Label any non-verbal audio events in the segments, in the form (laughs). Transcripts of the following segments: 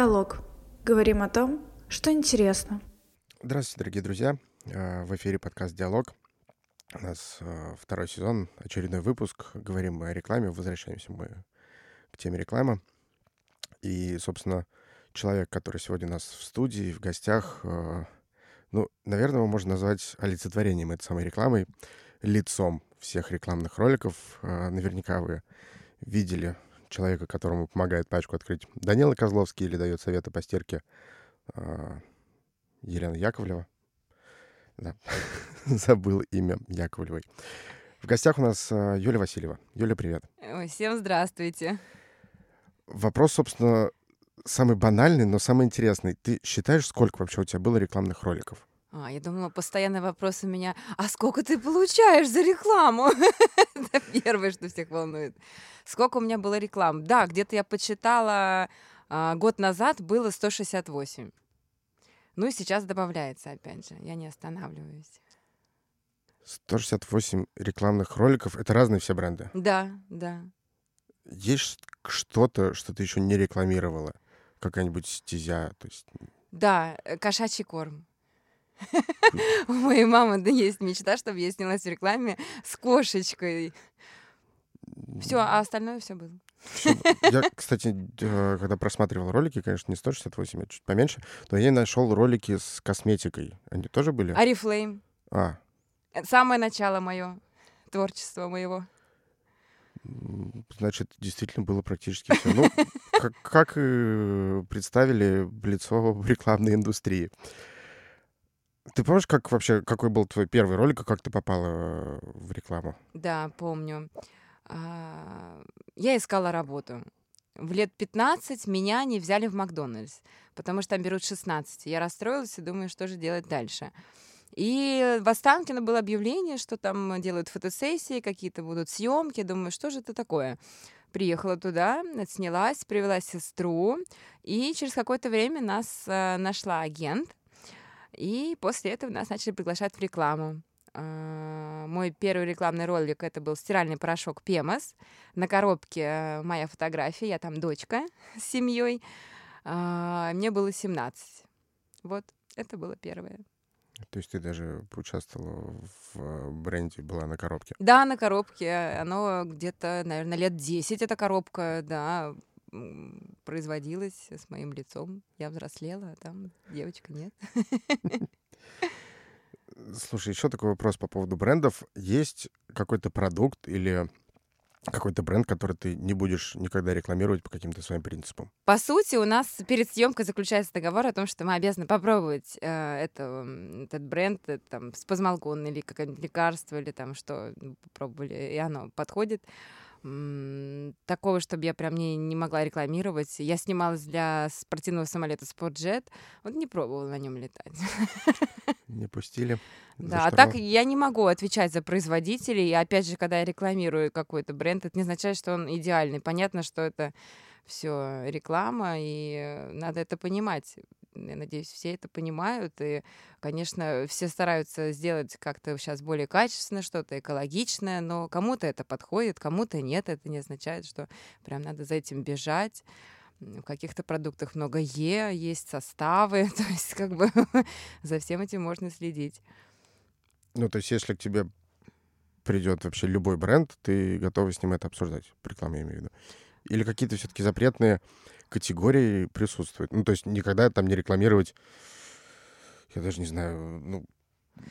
Диалог. Говорим о том, что интересно. Здравствуйте, дорогие друзья. Э, в эфире подкаст «Диалог». У нас э, второй сезон, очередной выпуск. Говорим мы о рекламе, возвращаемся мы к теме рекламы. И, собственно, человек, который сегодня у нас в студии, в гостях, э, ну, наверное, его можно назвать олицетворением этой самой рекламы, лицом всех рекламных роликов. Наверняка вы видели человека, которому помогает пачку открыть Данила Козловский или дает советы по стирке Елена Яковлева. Да. (laughs) Забыл имя Яковлевой. В гостях у нас э, Юля Васильева. Юля, привет. Ой, всем здравствуйте. Вопрос, собственно, самый банальный, но самый интересный. Ты считаешь, сколько вообще у тебя было рекламных роликов? А, я думала, постоянный вопрос у меня, а сколько ты получаешь за рекламу? (laughs) Это первое, что всех волнует. Сколько у меня было реклам? Да, где-то я почитала, а, год назад было 168. Ну и сейчас добавляется, опять же, я не останавливаюсь. 168 рекламных роликов — это разные все бренды? Да, да. Есть что-то, что ты еще не рекламировала? Какая-нибудь стезя? То есть... Да, э, кошачий корм. (laughs) У моей мамы да есть мечта, чтобы я снялась в рекламе с кошечкой. Все, а остальное все было. (laughs) Я, кстати, когда просматривал ролики, конечно, не 168, а чуть поменьше, но я нашел ролики с косметикой. Они тоже были? Арифлейм. А. Это самое начало мое, творчество моего. Значит, действительно было практически все. Ну, (laughs) как, как и представили лицо в рекламной индустрии. Ты помнишь, как вообще, какой был твой первый ролик, и как ты попала в рекламу? Да, помню. А, я искала работу. В лет 15 меня не взяли в Макдональдс, потому что там берут 16. Я расстроилась и думаю, что же делать дальше. И в Останкино было объявление, что там делают фотосессии, какие-то будут съемки. Думаю, что же это такое? Приехала туда, отснялась, привела сестру, и через какое-то время нас э, нашла агент, и после этого нас начали приглашать в рекламу. А, мой первый рекламный ролик это был стиральный порошок Пемос. На коробке э, моя фотография, я там дочка (laughs) с семьей. А, мне было 17. Вот, это было первое. То есть ты даже поучаствовала в бренде, была на коробке? Да, на коробке. Оно где-то, наверное, лет 10 эта коробка, да, производилась с моим лицом. Я взрослела, а там девочка нет. Слушай, еще такой вопрос по поводу брендов. Есть какой-то продукт или какой-то бренд, который ты не будешь никогда рекламировать по каким-то своим принципам? По сути, у нас перед съемкой заключается договор о том, что мы обязаны попробовать э, это, этот бренд, это, там, спазмолгон или какое-нибудь лекарство, или там что попробовали, и оно подходит такого, чтобы я прям не, не могла рекламировать. Я снималась для спортивного самолета Sportjet, вот не пробовала на нем летать. (laughs) Не пустили. Да, а так я не могу отвечать за производителей. И опять же, когда я рекламирую какой-то бренд, это не означает, что он идеальный. Понятно, что это все реклама, и надо это понимать. Я надеюсь, все это понимают. И, конечно, все стараются сделать как-то сейчас более качественно, что-то экологичное, но кому-то это подходит, кому-то нет. Это не означает, что прям надо за этим бежать. В каких-то продуктах много Е, есть составы, (laughs) то есть как бы (laughs) за всем этим можно следить. Ну, то есть если к тебе придет вообще любой бренд, ты готова с ним это обсуждать, рекламе я имею в виду? Или какие-то все-таки запретные категории присутствуют? Ну, то есть никогда там не рекламировать, я даже не знаю, ну,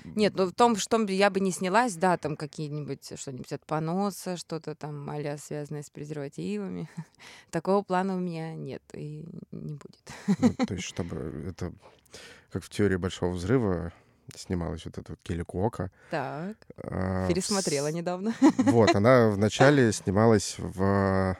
нет, ну в том, что я бы не снялась, да, там какие-нибудь что-нибудь от поноса, что-то там а связанное с презервативами. (laughs) Такого плана у меня нет и не будет. Ну, то (laughs) есть, чтобы это как в теории большого взрыва снималась вот эта вот Келли Куока. Так. А, Пересмотрела недавно. Вот, она (laughs) вначале снималась в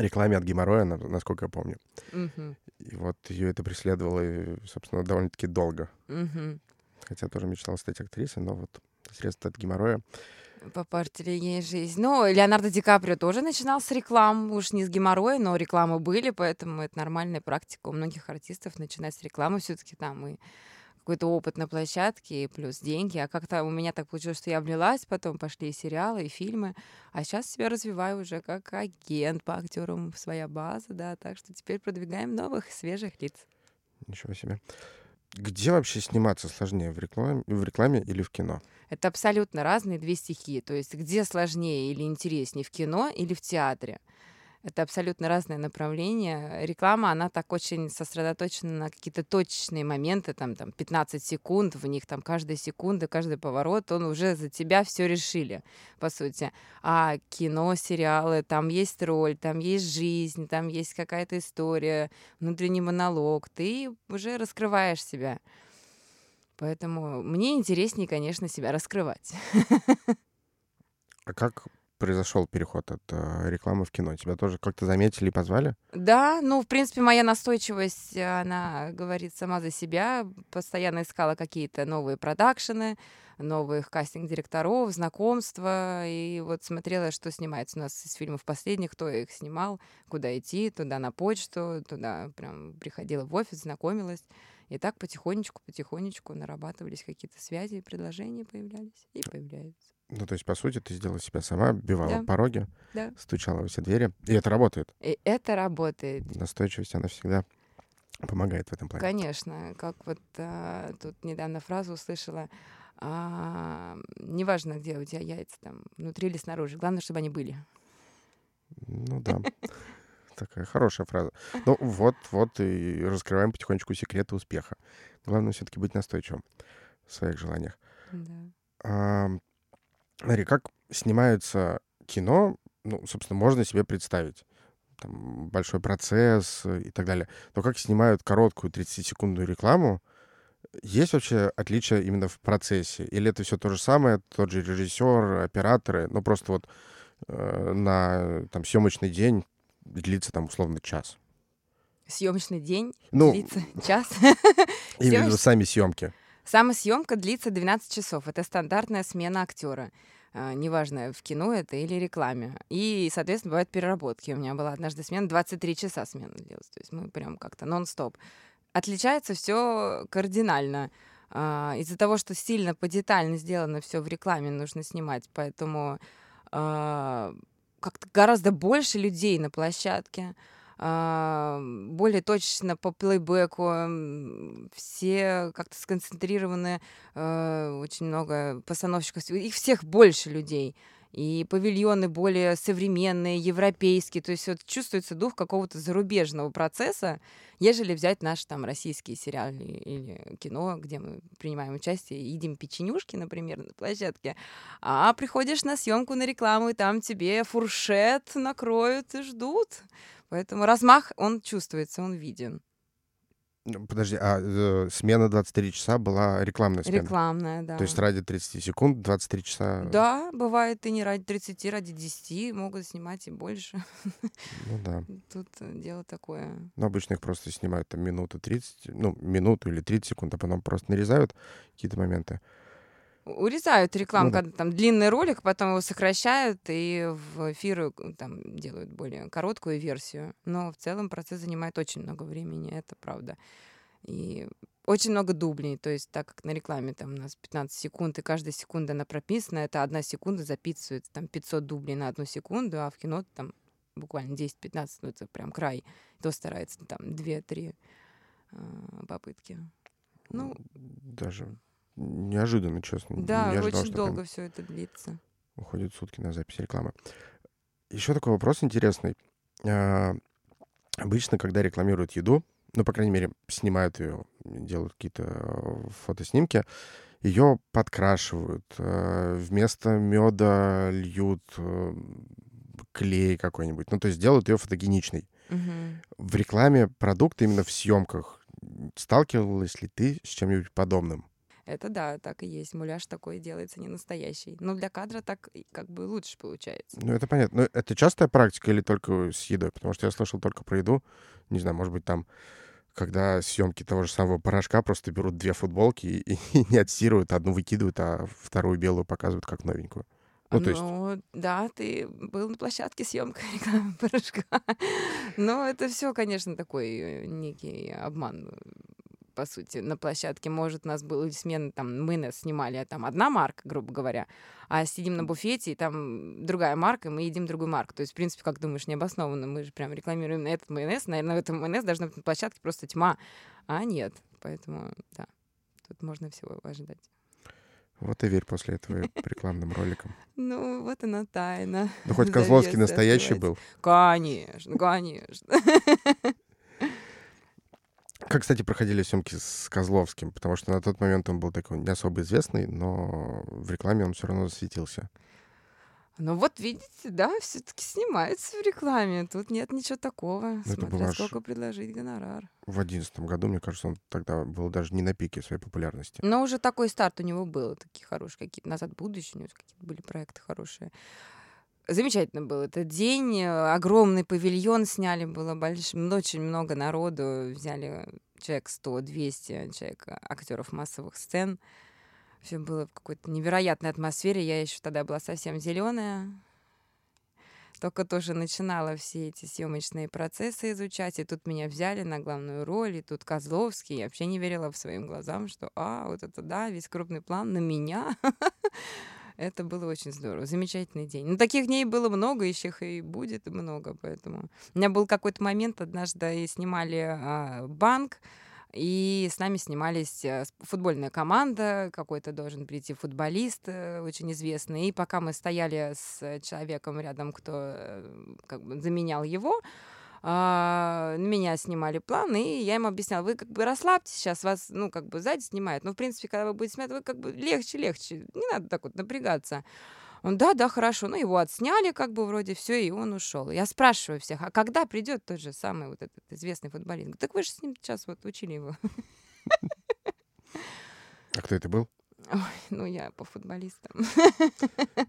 рекламе от геморроя, насколько я помню. Угу. И вот ее это преследовало, и, собственно, довольно-таки долго. Угу. Хотя тоже мечтала стать актрисой, но вот средства от геморроя. Попортили ей жизнь. Ну, Леонардо Ди Каприо тоже начинал с рекламы, уж не с геморроя, но рекламы были, поэтому это нормальная практика у многих артистов начинать с рекламы. Все-таки там и какой-то опыт на площадке, плюс деньги. А как-то у меня так получилось, что я влилась, потом пошли и сериалы, и фильмы. А сейчас себя развиваю уже как агент по актерам, своя база, да. Так что теперь продвигаем новых, свежих лиц. Ничего себе. Где вообще сниматься сложнее, в рекламе, в рекламе или в кино? Это абсолютно разные две стихии. То есть где сложнее или интереснее, в кино или в театре. Это абсолютно разные направления. Реклама, она так очень сосредоточена на какие-то точечные моменты, там, там 15 секунд, в них там каждая секунда, каждый поворот, он уже за тебя все решили, по сути. А кино, сериалы, там есть роль, там есть жизнь, там есть какая-то история, внутренний монолог, ты уже раскрываешь себя. Поэтому мне интереснее, конечно, себя раскрывать. (laughs) А как произошел переход от э, рекламы в кино? Тебя тоже как-то заметили и позвали? Да, ну, в принципе, моя настойчивость, она говорит сама за себя. Постоянно искала какие-то новые продакшены, новых кастинг-директоров, знакомства. И вот смотрела, что снимается у нас из фильмов последних, кто их снимал, куда идти, туда на почту, туда прям приходила в офис, знакомилась. И так потихонечку, потихонечку нарабатывались какие-то связи, предложения появлялись и появляются. Ну, то есть, по сути, ты сделала себя сама, бивала Да. пороги, Да. стучала во все двери. И это работает. И это работает. Настойчивость, она всегда помогает в этом плане. Конечно, как вот а, тут недавно фразу услышала, а, неважно, где у тебя яйца, там, внутри или снаружи, главное, чтобы они были. Ну да. (laughs) Такая хорошая фраза. Ну вот, вот и раскрываем потихонечку секреты успеха. Главное все-таки быть настойчивым в своих желаниях. Да. А, Смотри, как снимается кино, ну, собственно, можно себе представить. Там большой процесс э, и так далее. Но как снимают короткую 30-секундную рекламу, есть вообще отличия именно в процессе? Или это все то же самое, тот же режиссер, операторы, ну просто вот э, на там съемочный день длится там условно час? Съемочный день Ну, длится (laughs) час. именно съемоч- сами съемки. Сама съемка длится 12 часов. Это стандартная смена актера. А, Неважно, в кино это или рекламе. И, соответственно, бывают переработки. У меня была однажды смена, 23 часа смена длилась. То есть мы прям как-то нон-стоп. Отличается все кардинально. А, Из-за того, что сильно подетально сделано все в рекламе, нужно снимать. Поэтому а, как-то гораздо больше людей на площадке более точечно по плейбеку, все как-то сконцентрированы, э, очень много постановщиков, их всех больше людей. И павильоны более современные, европейские, то есть вот чувствуется дух какого-то зарубежного процесса, ежели взять наши там российские сериалы или кино, где мы принимаем участие, едим печенюшки, например, на площадке, а приходишь на съемку, на рекламу, и там тебе фуршет накроют и ждут. Поэтому размах, он чувствуется, он виден. Ну, Подожди, а э, смена 23 часа была рекламная смена? Рекламная, да. То есть ради 30 секунд 23 часа? Да, бывает и не ради 30, ради 10 могут снимать и больше. Ну да. Тут э, дело такое. Но обычно их просто снимают там минуту 30, ну, минуту или 30 секунд, а потом просто нарезают какие-то моменты. Урезают рекламу, Ну да. когда там длинный ролик, потом его сокращают и в эфиры э, там делают более короткую версию. Но в целом процесс занимает очень много времени, это правда. И очень много дублей, то есть так как на рекламе там у нас 15 секунд, и каждая секунда она прописана, это одна секунда записывается, там 500 дублей на одну секунду, а в кино там буквально 10-15, ну это прям край. То старается там 2-3 попытки. Ну, Даже неожиданно, честно. да, не ожидал, очень долго все это длится. уходят сутки на запись рекламы. Еще такой вопрос интересный. А, Обычно, когда рекламируют еду, ну, по крайней мере, снимают ее, делают какие-то э, фотоснимки, ее подкрашивают. э, Вместо меда льют э, клей какой-нибудь. Ну, то есть делают ее фотогеничной. Мгм. В рекламе продукта именно в съемках сталкивалась ли ты с чем-нибудь подобным? Это да, так и есть. Муляж такой делается не настоящий. Но для кадра так как бы лучше получается. Ну, это понятно. Но это частая практика или только с едой? Потому что я слышал только про еду. Не знаю, может быть, там, когда съемки того же самого порошка, просто берут две футболки и, и (laughs) не отстирывают, одну выкидывают, а вторую белую показывают как новенькую. Ну, то есть, Ну, да, ты был на площадке съемка (laughs) рекламы порошка. Но это все, конечно, такой э, некий обман. По сути, на площадке. Может, у нас были смены, там, мы нас снимали, а там одна марка, грубо говоря, а сидим на буфете, и там другая марка, и мы едим другую марку. То есть, в принципе, как думаешь, необоснованно. Мы же прям рекламируем этот майонез. Наверное, в этом майонез должна быть на площадке просто тьма. А нет. Поэтому, да, тут можно всего ожидать. Вот и верь после этого (laughs) рекламным роликам. Ну, вот она тайна. Ну, хоть (laughs) Козловский настоящий был. Конечно, конечно. (laughs) Как, кстати, проходили съемки с Козловским? Потому что на тот момент он был такой не особо известный, но в рекламе он все равно засветился. Ну вот видите, да, все-таки снимается в рекламе. Тут нет ничего такого. Ну, это Смотря сколько предложить гонорар. В одиннадцатом году, мне кажется, он тогда был даже не на пике своей популярности. Но уже такой старт у него был, такие хорошие какие-то. Назад в будущее у него какие-то были проекты хорошие. Замечательно был этот день. э, Огромный павильон сняли, было больш... очень много народу. Взяли человек 100-200 человек, а, актеров массовых сцен. Все было в какой-то невероятной атмосфере. Я еще тогда была совсем зеленая. Только тоже начинала все эти съемочные процессы изучать. И тут меня взяли на главную роль. И тут Козловский. Я вообще не верила в своим глазам, что, а, вот это да, весь крупный план на меня. (laughs) Это было очень здорово. Замечательный день. Ну, таких дней было много, еще и будет много, поэтому... У меня был какой-то момент, однажды и снимали а, банк, и с нами снимались с- футбольная команда, какой-то должен прийти футболист э, очень известный. И пока мы стояли с э, человеком рядом, кто э, как бы заменял его, а, на меня снимали план, и я им объясняла, вы как бы расслабьтесь, сейчас вас, ну, как бы сзади снимают, но, в принципе, когда вы будете снимать, вы как бы легче-легче, не надо так вот напрягаться. Он, да, да, хорошо. Ну, его отсняли, как бы вроде все, и он ушел. Я спрашиваю всех, а когда придет тот же самый вот этот известный футболист? Говорю, Так вы же с ним сейчас вот учили его. А кто это был? Ой, ну, я по футболистам. (laughs)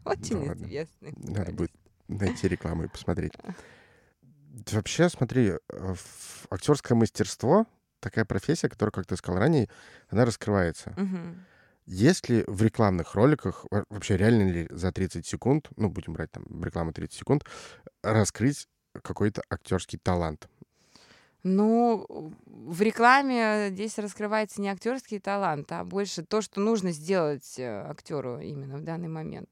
Очень известный. Надо будет найти рекламу и посмотреть. Вообще, смотри, э, актерское мастерство такая профессия, которая, как ты сказал ранее, она раскрывается. Мгм. Есть ли в рекламных роликах, во- вообще реально ли за 30 секунд, ну, будем брать там рекламу 30 секунд, раскрыть какой-то актерский талант? Ну, в рекламе здесь раскрывается не актерский талант, а больше то, что нужно сделать актеру именно в данный момент.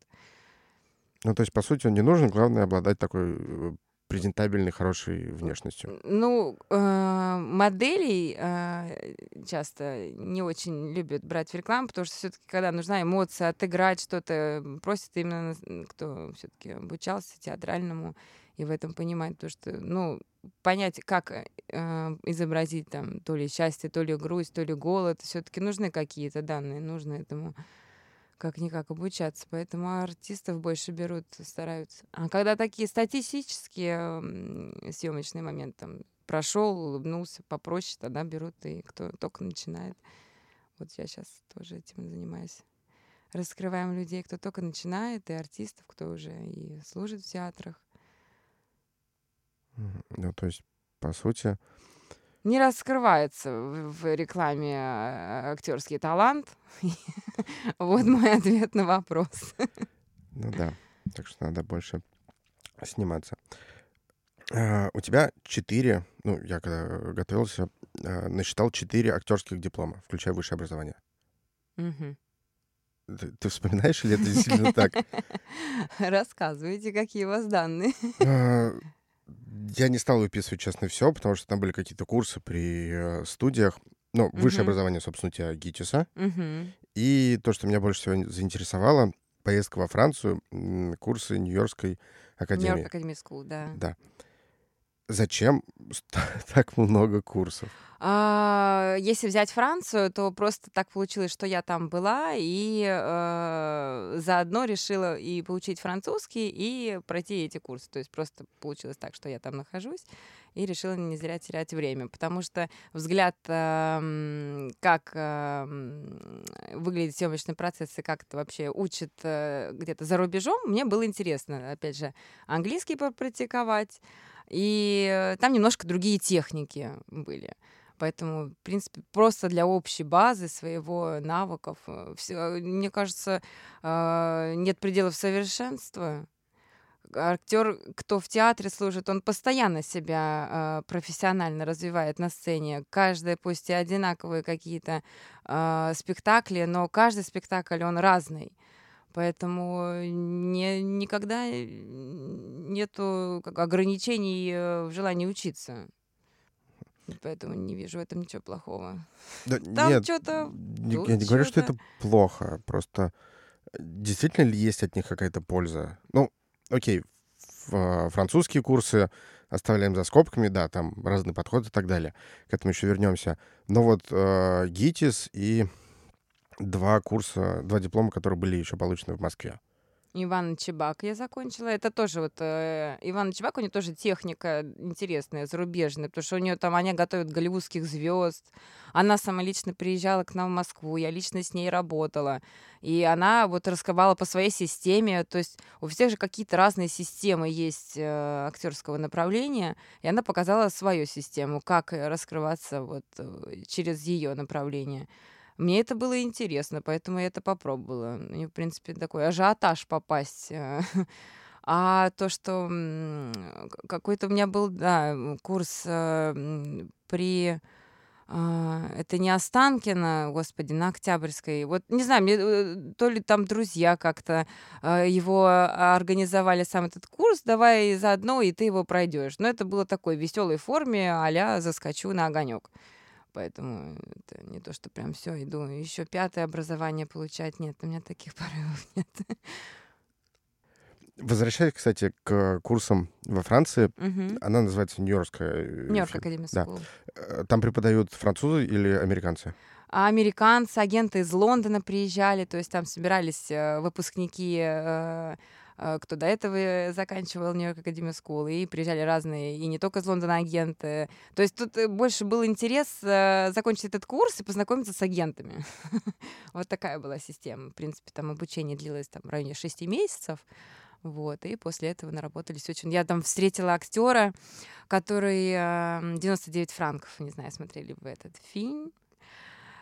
Ну, то есть, по сути, он не нужен, главное обладать такой э, презентабельной, хорошей внешностью. Ну, э, моделей э, часто не очень любят брать в рекламу, потому что все-таки, когда нужна эмоция, отыграть что-то, просят именно кто все-таки обучался театральному и в этом понимает то, что, ну, понять, как э, изобразить там то ли счастье, то ли грусть, то ли голод, все-таки нужны какие-то данные, нужно этому как-никак обучаться. Поэтому артистов больше берут, стараются. А когда такие статистические съемочные моменты, там, прошел, улыбнулся, попроще, тогда берут и кто только начинает. Вот я сейчас тоже этим занимаюсь. Раскрываем людей, кто только начинает, и артистов, кто уже и служит в театрах. Ну, то есть, по сути, Не раскрывается в, рекламе э, актерский талант. (laughs) Вот мой ответ на вопрос. ну да. Так что надо больше сниматься. А, У тебя четыре, ну, я когда готовился, а, насчитал четыре актерских диплома, включая высшее образование. Ты, ты вспоминаешь, или это действительно так? (laughs) Рассказывайте, какие у вас данные. Я не стал выписывать, честно, все, потому что там были какие-то курсы при э, студиях. Ну, высшее Мгм. образование, собственно, у тебя ГИТИСа. Мгм. И то, что меня больше всего заинтересовало, поездка во Францию, курсы Нью-Йоркской Нью-Йорк академии. Академия School, да. Да. Зачем (laughs) так много курсов? А, Если взять Францию, то просто так получилось, что я там была и э, заодно решила и получить французский, и пройти эти курсы. То есть просто получилось так, что я там нахожусь, и решила не зря терять время, потому что взгляд, эм, как эм, выглядит съемочный процесс и как это вообще учат э, где-то за рубежом, мне было интересно, опять же, английский попрактиковать, и там немножко другие техники были. Поэтому, в принципе, просто для общей базы своего навыков, э, всё, мне кажется, э, нет пределов совершенства. Актер, кто в театре служит, он постоянно себя э, профессионально развивает на сцене. Каждый, пусть и одинаковые какие-то э, спектакли, но каждый спектакль, он разный. Поэтому не, никогда нету как, ограничений э, в желании учиться. Поэтому не вижу в этом ничего плохого. Да, Там нет, что-то... я не говорю, что это плохо. Просто э, действительно ли есть от них какая-то польза? Ну, окей, а, французские курсы оставляем за скобками, да, там разный подход и так далее. К этому еще вернемся. Но вот э, ГИТИС и два курса, два диплома, которые были еще получены в Москве. Иван Чебак я закончила. Это тоже вот э, Иван Чебак, у нее тоже техника интересная, зарубежная, потому что у нее там они готовят голливудских звезд. Она сама лично приезжала к нам в Москву, я лично с ней работала. И она вот рассказала по своей системе, то есть у всех же какие-то разные системы есть э, актерского направления, и она показала свою систему, как раскрываться вот э, через ее направление. Мне это было интересно, поэтому я это попробовала. И, в принципе, такой ажиотаж попасть. э. (laughs) А то, что какой-то у меня был, да, курс э, при... а, Это не Останкино, господи, на Октябрьской. Вот не знаю, мне э, то ли там друзья как-то его организовали сам этот курс, давай заодно, и ты его пройдешь. Но это было такой веселой форме, а заскочу на огонек. Поэтому это не то, что прям все, иду еще пятое образование получать. Нет, у меня таких (laughs) порывов нет. Возвращаясь, кстати, к курсам во Франции, Мгм. она называется Нью-Йоркская. э, Нью-Йорк Академия да. Э, Там преподают французы или американцы? А американцы, агенты из Лондона приезжали, то есть там собирались э, выпускники, кто до этого заканчивал Нью-Йорк Академию School, и приезжали разные, и не только из Лондона агенты. То есть тут э, больше был интерес э, закончить этот курс и познакомиться с агентами. (laughs) Вот такая была система. В принципе, там обучение длилось там в районе шести месяцев. Вот, и после этого наработались очень... Я там встретила актера, который э, 99 франков, не знаю, смотрели вы этот фильм.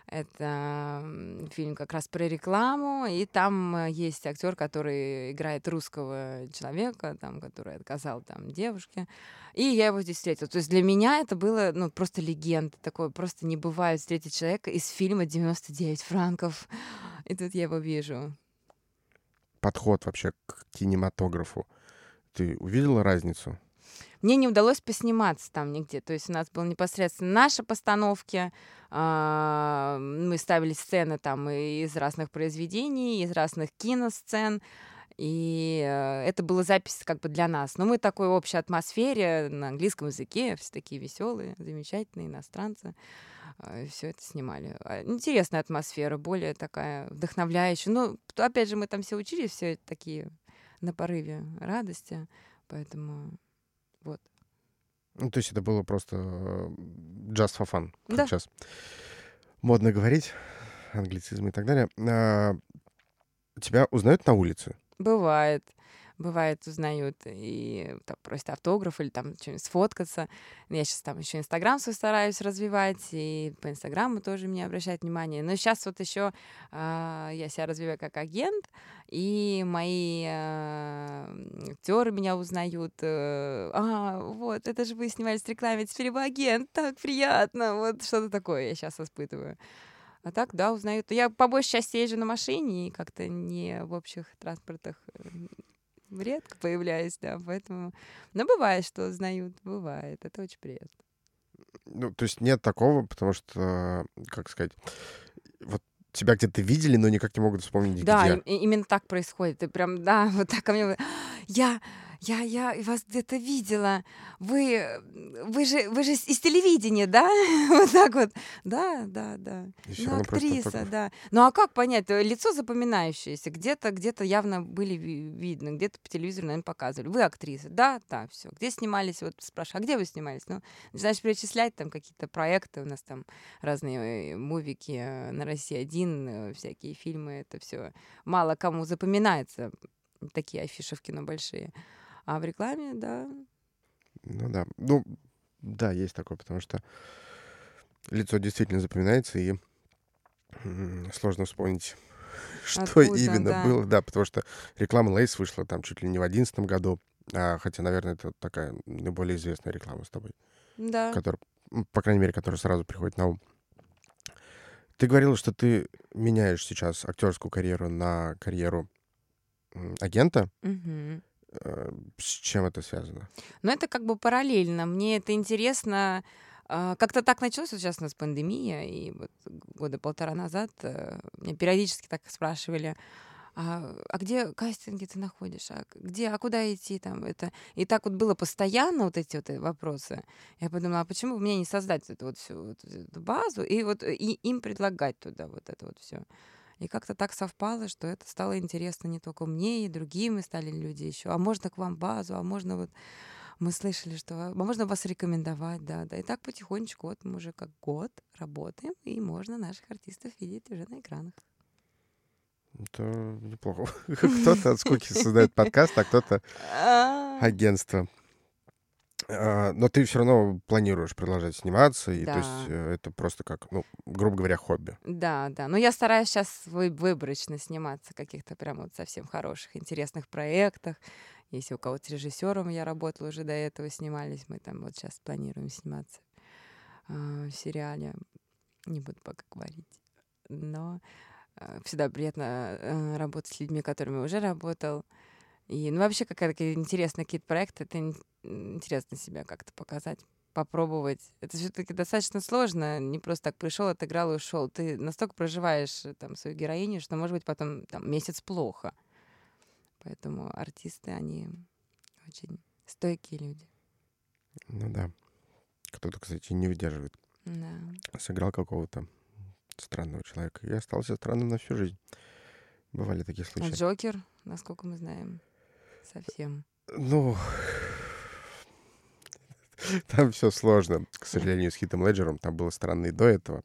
Это фильм как раз про рекламу, и там э, есть актер, который играет русского человека, там, который отказал там девушке. И я его здесь встретила. То есть для меня это было ну, просто легенда. Такое просто не бывает встретить человека из фильма «99 франков». И тут я его вижу. Подход вообще к кинематографу. Ты увидела разницу? Мне не удалось посниматься там нигде. То есть у нас были непосредственно наши постановки. а, Мы ставили сцены там из разных произведений, из разных киносцен. И э, это была запись как бы для нас. Но мы такой общей атмосфере на английском языке, все такие веселые, замечательные иностранцы. Все это снимали. А, Интересная атмосфера, более такая вдохновляющая. Ну, опять же, мы там все учились, все такие на порыве радости. Поэтому вот. Ну, то есть это было просто just for fun, как Да. сейчас модно говорить, англицизмы и так далее. А, тебя узнают на улице? Бывает. Бывает, узнают и там, просят автограф или там что-нибудь сфоткаться. Я сейчас там еще Инстаграм свой стараюсь развивать, и по Инстаграму тоже мне обращают внимание. Но сейчас вот еще я себя развиваю как агент, и мои актеры меня узнают. э, А, вот, это же вы снимались в рекламе, теперь вы агент, так приятно. Вот что-то такое я сейчас испытываю. А так, да, узнают. Я по большей части езжу на машине и как-то не в общих транспортах э, редко появляюсь, да, поэтому... Но бывает, что узнают, бывает, это очень приятно. Ну, то есть нет такого, потому что, как сказать, вот тебя где-то видели, но никак не могут вспомнить, Да, где. и именно так происходит. Ты прям, да, (laughs) вот так ко мне... Я, я, я вас где-то видела. Вы, вы же, вы же из телевидения, да? (laughs) Вот так вот. Да, да, да. Всё Ну, актриса, да. Ну а как понять? Э, Лицо запоминающееся. Где-то, где-то явно были ви- видны, где-то по телевизору, наверное, показывали. Вы актриса, да, да, все. Где снимались? Вот спрашиваю, а где вы снимались? Ну, начинаешь перечислять там какие-то проекты у нас там разные э, мувики э, на России один, всякие фильмы, это все мало кому запоминается такие афиши в кино большие. А в рекламе, да, Ну да. Ну, да, есть такое, потому что лицо действительно запоминается, и сложно вспомнить, (laughs) что Откуда, именно да. было. Да, потому что реклама Лейс вышла там чуть ли не в одиннадцатом году. А, хотя, наверное, это такая наиболее известная реклама с тобой, Да. которая, по крайней мере, которая сразу приходит на ум. Ты говорила, что ты меняешь сейчас актерскую карьеру на карьеру агента. Мгм. Э, С чем это связано? Но это как бы параллельно. Мне это интересно. А, Как-то так началось, вот сейчас у нас пандемия, и вот года полтора назад э, меня периодически так спрашивали, а, а где кастинги ты находишь, а где, а куда идти там это. И так вот было постоянно вот эти вот э, вопросы. Я подумала, а почему бы мне не создать эту вот всю вот эту базу и вот и им предлагать туда вот это вот все. И как-то так совпало, что это стало интересно не только мне, и другим, и стали люди еще. А можно к вам базу, а можно вот мы слышали, что а можно вас рекомендовать, да, да. И так потихонечку, вот мы уже как год работаем, и можно наших артистов видеть уже на экранах. Это неплохо. (laughs) Кто-то от скуки создает подкаст, а кто-то А, агентство. А, Но ты все равно планируешь продолжать сниматься, и то Да. есть э, это просто как, ну, грубо говоря, хобби. Да, да. Но я стараюсь сейчас выборочно сниматься в каких-то прям вот совсем хороших, интересных проектах. Если у кого-то с режиссером я работала уже до этого, снимались, мы там вот сейчас планируем сниматься а, в сериале. Не буду пока говорить. Но э, всегда приятно э, работать с людьми, которыми уже работал. И, ну, вообще, какая-то интересная какие-то проекты, это ин- интересно себя как-то показать, попробовать. Это все-таки достаточно сложно. Не просто так пришел, отыграл и ушел. Ты настолько проживаешь э, там свою героиню, что, может быть, потом там месяц плохо. Поэтому артисты, они очень стойкие люди. Ну да. Кто-то, кстати, не выдерживает. Да. Сыграл какого-то странного человека и остался странным на всю жизнь. Бывали такие А случаи. Джокер, насколько мы знаем, совсем. Ну, там все сложно, к сожалению, с Хитом Леджером. Там было странно и до этого.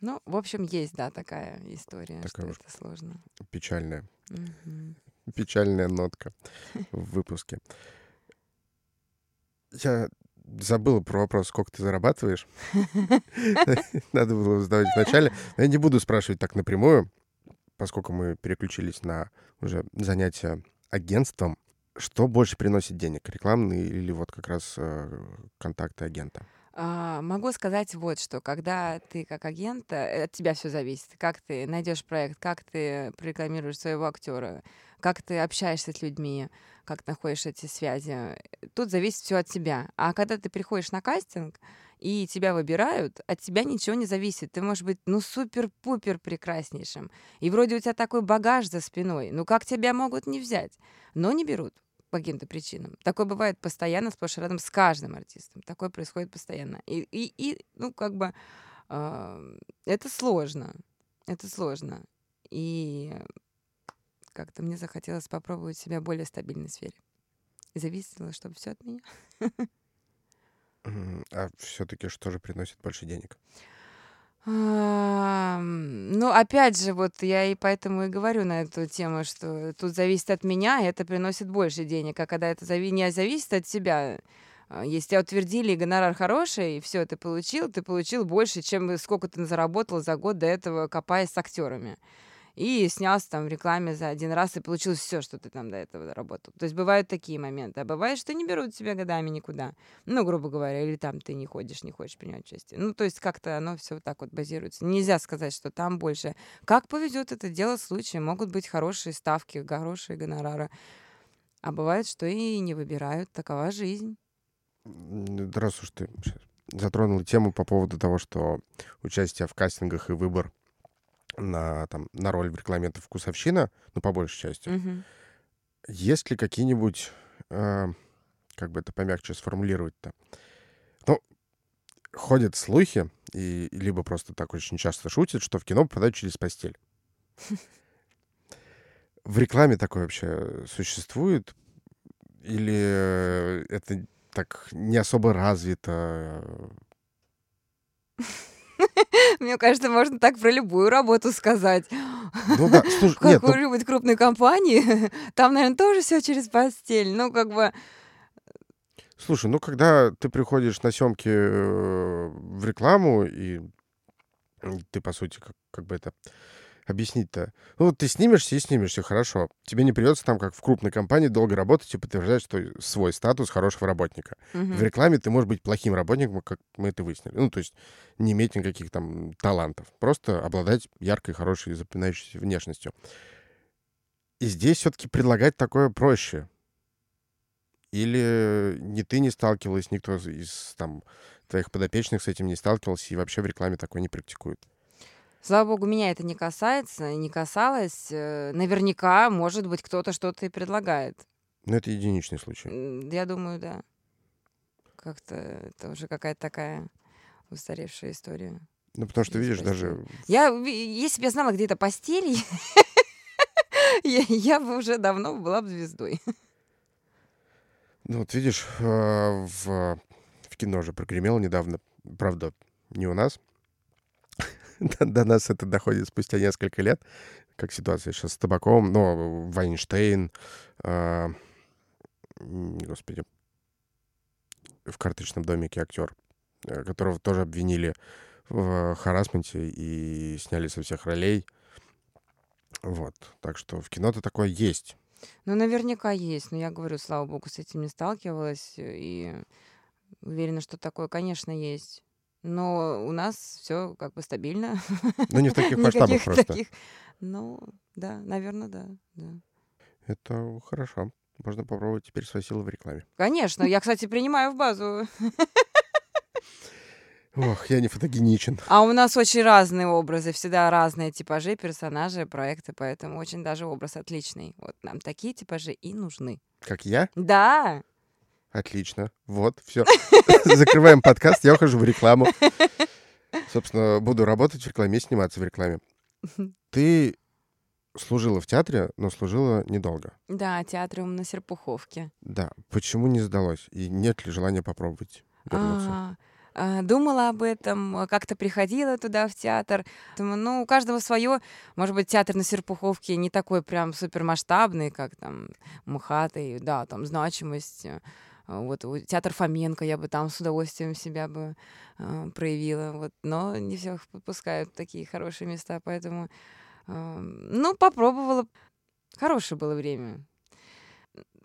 Ну, в общем, есть, да, такая история, Такая что это сложно. Печальная, Мгм. печальная нотка (laughs) в выпуске. Я забыл про вопрос, сколько ты зарабатываешь. (laughs) Надо было задавать вначале. Но я не буду спрашивать так напрямую, поскольку мы переключились на уже занятия агентством. Что больше приносит денег, рекламные или вот как раз э, контакты агента? А, могу сказать вот что, когда ты как агент, э, от тебя все зависит, как ты найдешь проект, как ты прорекламируешь своего актера, как ты общаешься с людьми, как находишь эти связи. Тут зависит все от тебя. А когда ты приходишь на кастинг и тебя выбирают, от тебя ничего не зависит. Ты можешь быть, ну, супер-пупер прекраснейшим. И вроде у тебя такой багаж за спиной. Ну, как тебя могут не взять? Но не берут по каким-то причинам. Такое бывает постоянно, сплошь и рядом с каждым артистом. Такое происходит постоянно. И, и, и ну, как бы, э, это сложно. Это сложно. И как-то мне захотелось попробовать себя в более стабильной сфере. И зависело, чтобы все от меня. (laughs) А все-таки что же приносит больше денег? Ам, Ну, опять же, вот я и поэтому и говорю на эту тему, что тут зависит от меня, и это приносит больше денег. А когда это зави- не зависит от тебя, а, если тебя утвердили, и гонорар хороший, и все, ты получил, ты получил больше, чем сколько ты заработал за год до этого, копаясь с актерами. И снялся там в рекламе за один раз и получил все, что ты там до этого работал. То есть бывают такие моменты. А бывает, что не берут тебя годами никуда. Ну, грубо говоря, или там ты не ходишь, не хочешь принять участие. Ну, то есть как-то оно все вот так вот базируется. Нельзя сказать, что там больше. Как повезет это дело случая. Могут быть хорошие ставки, хорошие гонорары. А бывает, что и не выбирают. Такова жизнь. Раз уж ты затронула тему по поводу того, что участие в кастингах и выбор на, там, на роль в рекламе это вкусовщина, ну, по большей части. Мгм. Есть ли какие-нибудь, э, как бы это помягче сформулировать-то? Ну, ходят слухи, и либо просто так очень часто шутят, что в кино попадают через постель. (laughs) В рекламе такое вообще существует? Или это так не особо развито? (laughs) (laughs) Мне кажется, можно так про любую работу сказать. Ну да, слушай, (laughs) нет, ну, какой-нибудь крупной компании (laughs) там, наверное, тоже все через постель. Ну, как бы... слушай, ну когда ты приходишь на съемки э, в рекламу, и ты, по сути, как, как бы это объяснить-то? Ну, вот ты снимешься и снимешься, хорошо. Тебе не придется там, как в крупной компании, долго работать и подтверждать что свой статус хорошего работника. Мгм. В рекламе ты можешь быть плохим работником, как мы это выяснили. Ну, то есть не иметь никаких там талантов. Просто обладать яркой, хорошей, запоминающейся внешностью. И здесь все-таки предлагать такое проще. Или ни ты не сталкивалась, никто из- там твоих подопечных с этим не сталкивался и вообще в рекламе такое не практикуют. Слава богу, меня это не касается, не касалось. Э, Наверняка, может быть, кто-то что-то и предлагает. Но это единичный случай. Я думаю, да. Как-то это уже какая-то такая устаревшая история. Ну, потому что, видишь, даже... Я, если бы я знала, где эта постель, (laughs) я, я бы уже давно была бы звездой. Ну, вот видишь, э, в, в кино же прогремело недавно, правда, не у нас. До, (laughs) до нас это доходит спустя несколько лет, как ситуация сейчас с табаком, но Вайнштейн, э, господи, в карточном домике актер, э, которого тоже обвинили в харасменте и сняли со всех ролей. Вот. Так что в кино-то такое есть. Ну, наверняка есть. Но я говорю, слава богу, с этим не сталкивалась. э, И уверена, что такое, конечно, есть. Но у нас все как бы стабильно. Но не в таких (laughs) масштабах просто. таких. Ну, да, наверное, да, да. Это хорошо. Можно попробовать теперь свои силы в рекламе. Конечно. Я, кстати, принимаю в базу. Ох, я не фотогеничен. А у нас очень разные образы, всегда разные типажи, персонажи, проекты, поэтому очень даже образ отличный. Вот нам такие типажи и нужны. Как я? Да, Отлично. Вот, все. (laughs) Закрываем подкаст, я ухожу в рекламу. Собственно, буду работать в рекламе сниматься в рекламе. (laughs) Ты служила в театре, но служила недолго. да, театр на Серпуховке. Да. Почему не сдалось? И нет ли желания попробовать вернуться? А, а, Думала об этом, а, как-то приходила туда в театр. Думаю, ну, у каждого свое. Может быть, театр на Серпуховке не такой прям супермасштабный, как там Мухатый, да, там значимость. Э, а, Вот театр Фоменко я бы там с удовольствием себя бы а, проявила. Вот, но не всех подпускают такие хорошие места, поэтому, а, ну, попробовала. Хорошее было время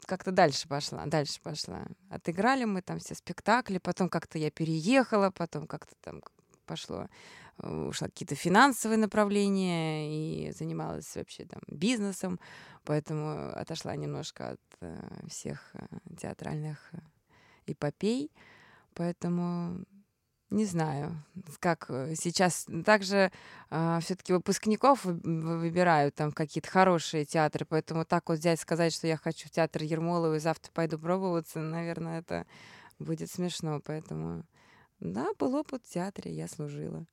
как-то дальше пошла, дальше пошла. Отыграли мы там все спектакли, потом как-то я переехала, потом как-то там пошло, э, ушла какие-то финансовые направления и занималась вообще там бизнесом, поэтому отошла немножко от э, всех э, театральных э, эпопей, поэтому не знаю, как э, сейчас. Также все-таки выпускников вы- вы- выбирают там какие-то хорошие театры, поэтому так вот взять сказать, что я хочу в театр Ермолова и завтра пойду пробоваться, наверное, это будет смешно, поэтому да, был опыт в театре, я служила.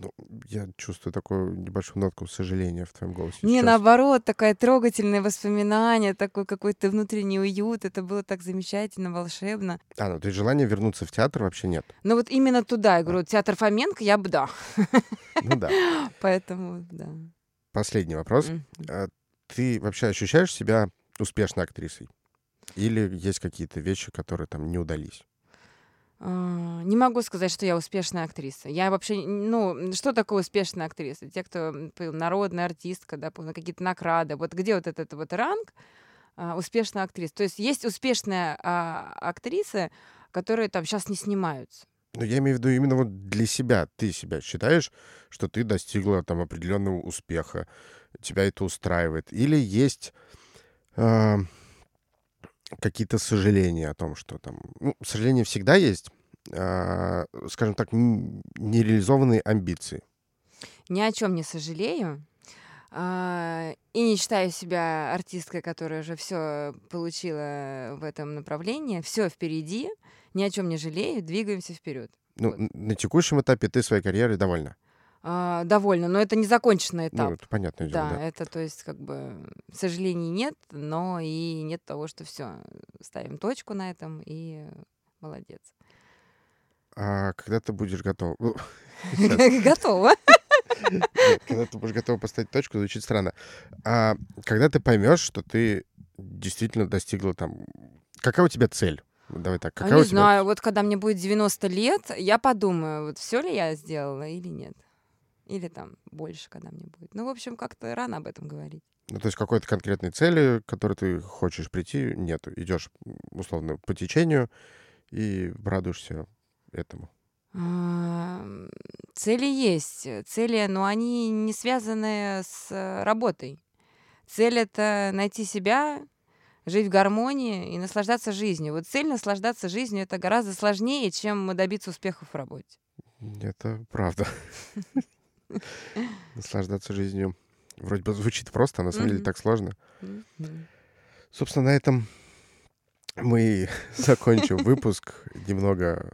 Ну, я чувствую такую небольшую нотку сожаления в твоем голосе. Не, сейчас. наоборот, такое трогательное воспоминание, такой какой-то внутренний уют, это было так замечательно, волшебно. А, ну то есть желания вернуться в театр вообще нет. Но вот именно туда, я говорю, театр Фоменко, я бы да. Ну да. (laughs) Поэтому, да. Последний вопрос. А Ты вообще ощущаешь себя успешной актрисой? Или есть какие-то вещи, которые там не удались? А, Не могу сказать, что я успешная актриса. Я вообще, ну, что такое успешная актриса? Те, кто народная артистка, да, какие-то награды. Вот где вот этот вот ранг а, успешная актриса? То есть есть успешная а, актрисы, которые там сейчас не снимаются. Ну, я имею в виду именно вот для себя. Ты себя считаешь, что ты достигла там определенного успеха, тебя это устраивает? Или есть а, какие-то сожаления о том, что там... Ну, сожаления всегда есть, скажем так, нереализованные амбиции. Ни о чем не сожалею. а, И не считаю себя артисткой, которая уже все получила в этом направлении. Все впереди. Ни о чем не жалею. Двигаемся вперед. Ну, Вот. на текущем этапе ты своей карьерой довольна. А, довольно, но это не законченный этап. Ну, это понятное дело, да, да. это, то есть, как бы, сожалений нет, но и нет того, что все, ставим точку на этом, и молодец. А когда ты будешь готов? Ну. (laughs) (laughs) Нет, Когда ты будешь готова поставить точку, звучит странно. А когда ты поймешь, что ты действительно достигла там... Какая у тебя цель? Давай так. А Какая у Не тебя... знаю, вот когда мне будет 90 лет, я подумаю, вот все ли я сделала или нет. Или там больше, когда мне будет. Ну, в общем, как-то рано об этом говорить. Ну, то есть какой-то конкретной цели, к которой ты хочешь прийти, нету. Идешь, условно, по течению и радуешься этому. Цели есть. Цели, но они не связаны с э, работой. Цель — это найти себя, жить в гармонии и наслаждаться жизнью. Вот цель наслаждаться жизнью — это гораздо сложнее, чем добиться успехов в работе. Это правда. (laughs) Наслаждаться жизнью. Вроде бы звучит просто, а на самом деле так сложно. Собственно, на этом мы (laughs) закончим выпуск. Немного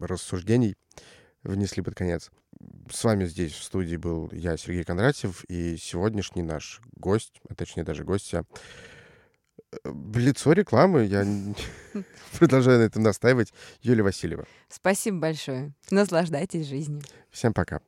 рассуждений внесли под конец. С вами здесь в студии был я, Сергей Кондратьев, и сегодняшний наш гость, а точнее даже гостья, э, лицо рекламы, я (laughs) продолжаю на этом настаивать, Юлия Васильева. Спасибо большое. Наслаждайтесь жизнью. Всем пока.